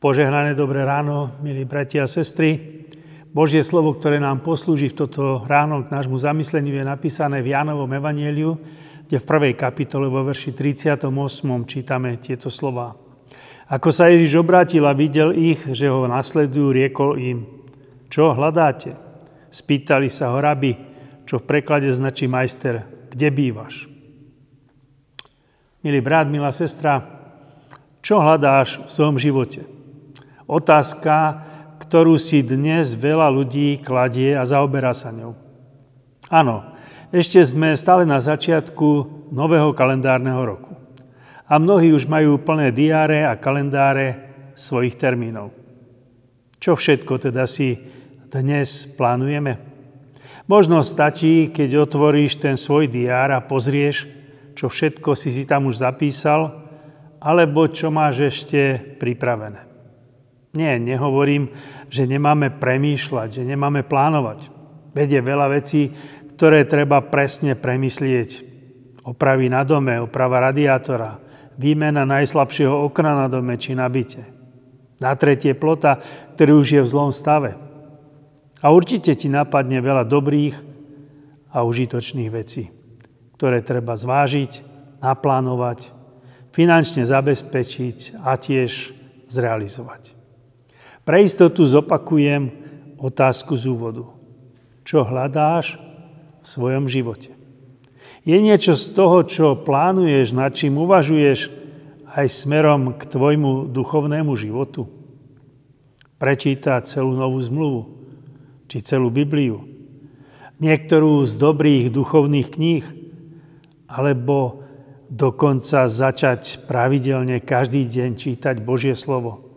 Požehnané dobré ráno, milí bratia a sestry. Božie slovo, ktoré nám poslúži v toto ráno k nášmu zamysleniu, je napísané v Jánovom evanieliu, kde v prvej kapitole vo verši 38. čítame tieto slova. Ako sa Ježiš obrátil a videl ich, že ho nasledujú, riekol im, čo hľadáte? Spýtali sa ho rabi, čo v preklade značí majster, kde bývaš? Milý brat, milá sestra, čo hľadáš v svojom živote? Otázka, ktorú si dnes veľa ľudí kladie a zaoberá sa ňou. Áno, ešte sme stále na začiatku nového kalendárneho roku. A mnohí už majú plné diáre a kalendáre svojich termínov. Čo všetko teda si dnes plánujeme? Možno stačí, keď otvoríš ten svoj diár a pozrieš, čo všetko si si tam už zapísal, alebo čo máš ešte pripravené. Nie, nehovorím, že nemáme premýšľať, že nemáme plánovať. Vedie veľa vecí, ktoré treba presne premyslieť. Opravy na dome, oprava radiátora, výmena najslabšieho okna na dome či na byte. Na tretie plota, ktorý už je v zlom stave. A určite ti napadne veľa dobrých a užitočných vecí, ktoré treba zvážiť, naplánovať, finančne zabezpečiť a tiež zrealizovať. Pre istotu zopakujem otázku z úvodu. Čo hľadáš v svojom živote? Je niečo z toho, čo plánuješ, nad čím uvažuješ aj smerom k tvojmu duchovnému životu? Prečítať celú novú zmluvu, či celú Bibliu, niektorú z dobrých duchovných kníh, alebo dokonca začať pravidelne každý deň čítať Božie slovo.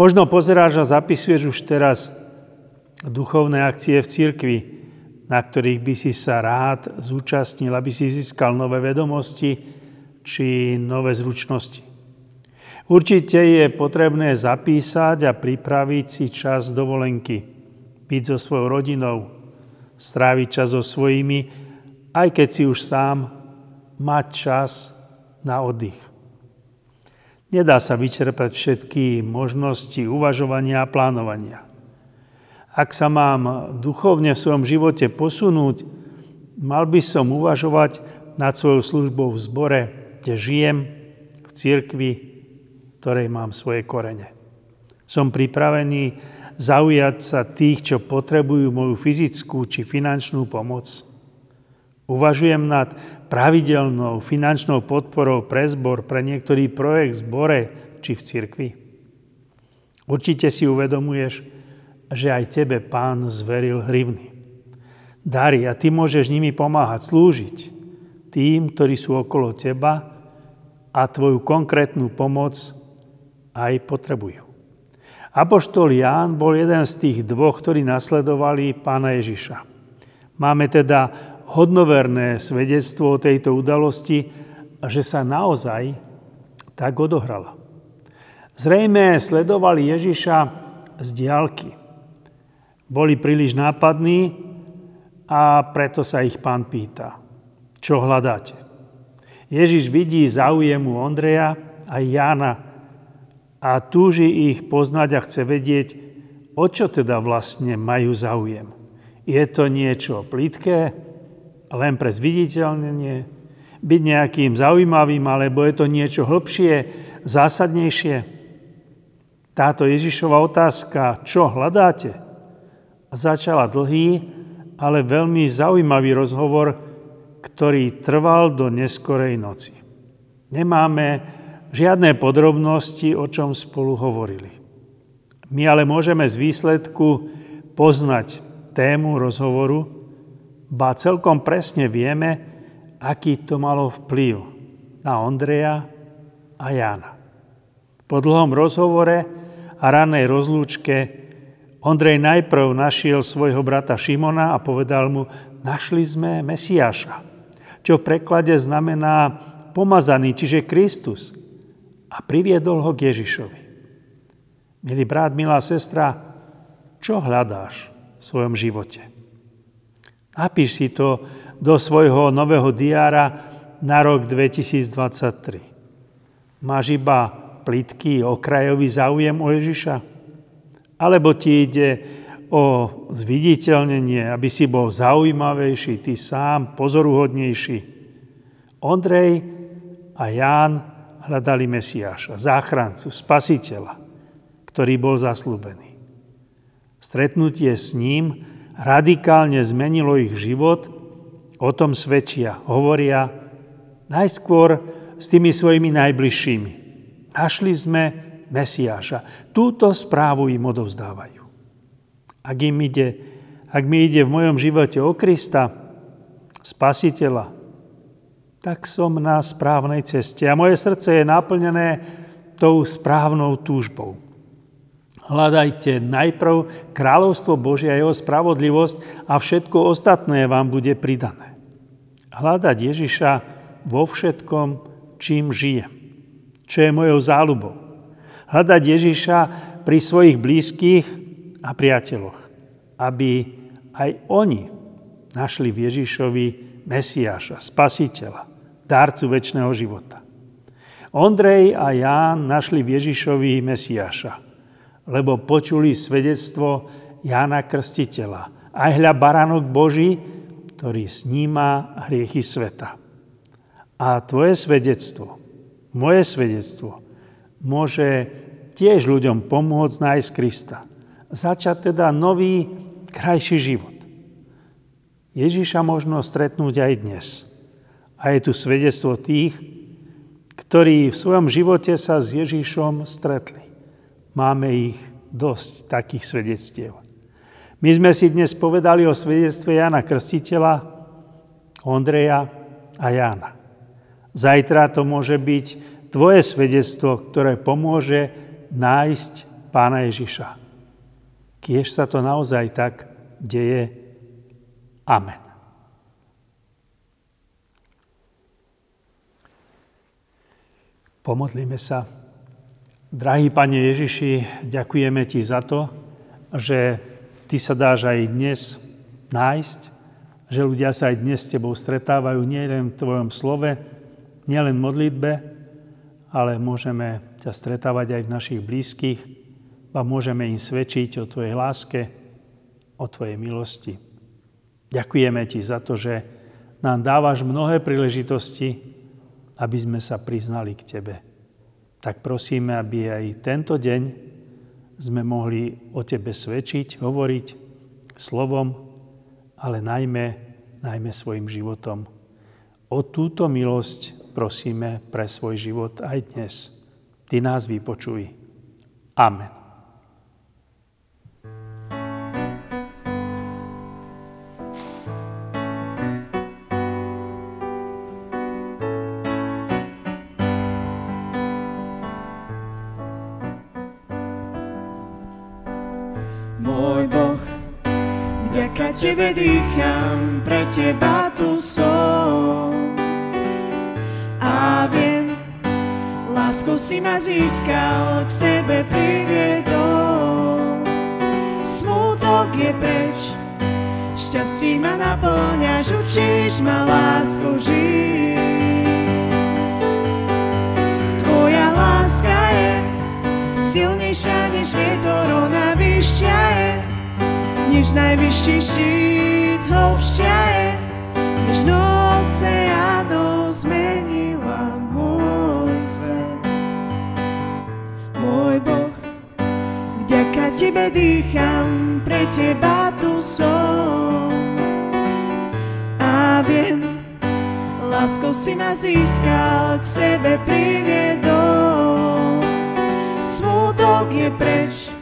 Možno pozeráš a zapisuješ už teraz duchovné akcie v cirkvi, na ktorých by si sa rád zúčastnil, aby si získal nové vedomosti či nové zručnosti. Určite je potrebné zapísať a pripraviť si čas dovolenky, byť so svojou rodinou, stráviť čas so svojimi, aj keď si už sám mať čas na oddych. Nedá sa vyčerpať všetky možnosti uvažovania a plánovania. Ak sa mám duchovne v svojom živote posunúť, mal by som uvažovať nad svojou službou v zbore, kde žijem, v cirkvi, ktorej mám svoje korene. Som pripravený zaujať sa tých, čo potrebujú moju fyzickú či finančnú pomoc Uvažujem nad pravidelnou finančnou podporou pre zbor, pre niektorý projekt v zbore či v cirkvi. Určite si uvedomuješ, že aj tebe pán zveril hrivny. Dary a ty môžeš nimi pomáhať, slúžiť tým, ktorí sú okolo teba a tvoju konkrétnu pomoc aj potrebujú. Apoštol Ján bol jeden z tých dvoch, ktorí nasledovali pána Ježiša. Máme teda hodnoverné svedectvo o tejto udalosti, že sa naozaj tak odohrala. Zrejme sledovali Ježiša z diálky. Boli príliš nápadní a preto sa ich pán pýta, čo hľadáte. Ježiš vidí záujem u Ondreja a Jána a túži ich poznať a chce vedieť, o čo teda vlastne majú záujem. Je to niečo plítke, len pre zviditeľnenie, byť nejakým zaujímavým, alebo je to niečo hĺbšie, zásadnejšie? Táto Ježišova otázka, čo hľadáte, začala dlhý, ale veľmi zaujímavý rozhovor, ktorý trval do neskorej noci. Nemáme žiadne podrobnosti, o čom spolu hovorili. My ale môžeme z výsledku poznať tému rozhovoru, ba celkom presne vieme, aký to malo vplyv na Ondreja a Jána. Po dlhom rozhovore a ranej rozlúčke Ondrej najprv našiel svojho brata Šimona a povedal mu, našli sme Mesiáša, čo v preklade znamená pomazaný, čiže Kristus. A priviedol ho k Ježišovi. Milý brat, milá sestra, čo hľadáš v svojom živote? Napíš si to do svojho nového diára na rok 2023. Máš iba plitký okrajový záujem o Ježiša? Alebo ti ide o zviditeľnenie, aby si bol zaujímavejší, ty sám pozoruhodnejší? Ondrej a Ján hľadali Mesiáša, záchrancu, spasiteľa, ktorý bol zaslúbený. Stretnutie s ním radikálne zmenilo ich život, o tom svedčia, hovoria najskôr s tými svojimi najbližšími. Našli sme Mesiáša. Túto správu im odovzdávajú. Ak, im ide, ak mi ide v mojom živote o Krista, Spasiteľa, tak som na správnej ceste a moje srdce je naplnené tou správnou túžbou. Hľadajte najprv kráľovstvo Božie a jeho spravodlivosť a všetko ostatné vám bude pridané. Hľadať Ježiša vo všetkom, čím žijem, čo je mojou záľubou. Hľadať Ježiša pri svojich blízkych a priateľoch, aby aj oni našli v Ježišovi Mesiáša, Spasiteľa, dárcu väčšného života. Ondrej a Ján našli v Ježišovi Mesiáša, lebo počuli svedectvo Jána Krstiteľa. Aj hľa baránok Boží, ktorý sníma hriechy sveta. A tvoje svedectvo, moje svedectvo, môže tiež ľuďom pomôcť nájsť Krista. Začať teda nový, krajší život. Ježíša možno stretnúť aj dnes. A je tu svedectvo tých, ktorí v svojom živote sa s Ježíšom stretli. Máme ich dosť takých svedectiev. My sme si dnes povedali o svedectve Jana Krstiteľa, Ondreja a Jána. Zajtra to môže byť tvoje svedectvo, ktoré pomôže nájsť Pána Ježiša. Kiež sa to naozaj tak deje. Amen. Pomodlíme sa. Drahý Pane Ježiši, ďakujeme Ti za to, že Ty sa dáš aj dnes nájsť, že ľudia sa aj dnes s Tebou stretávajú nielen v Tvojom slove, nielen v modlitbe, ale môžeme ťa stretávať aj v našich blízkych a môžeme im svedčiť o Tvojej láske, o Tvojej milosti. Ďakujeme Ti za to, že nám dávaš mnohé príležitosti, aby sme sa priznali k Tebe. Tak prosíme, aby aj tento deň sme mohli o Tebe svedčiť, hovoriť slovom, ale najmä, najmä svojim životom. O túto milosť prosíme pre svoj život aj dnes. Ty nás vypočuj. Amen. Vďaka Tebe dýcham, pre Teba tu som. A viem, láskou si ma získal, k sebe priviedol. Smutok je preč, šťastí ma naplňaš, učíš ma lásku žiť. Tvoja láska je silnejšia než vietor, ona vyššia je než najvyšší hlbšia je, než noc oceánov zmenila môj svet. Môj Boh, vďaka Tebe dýcham, pre Teba tu som. A viem, láskou si ma získal, k sebe priviedol. Smutok je preč,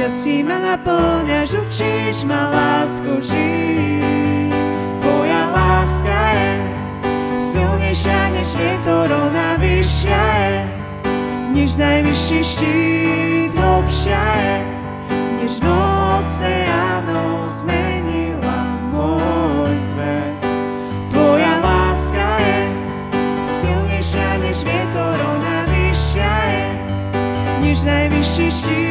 Šťastí ma naplňaš, učíš ma lásku žiť. Tvoja láska je silnejšia než vietor, ona vyššia je, než najvyšší štít, hlbšia je, než noc oceánov zmenila môj svet. Tvoja láska je silnejšia než vietor, ona vyššia je, než najvyšší štít,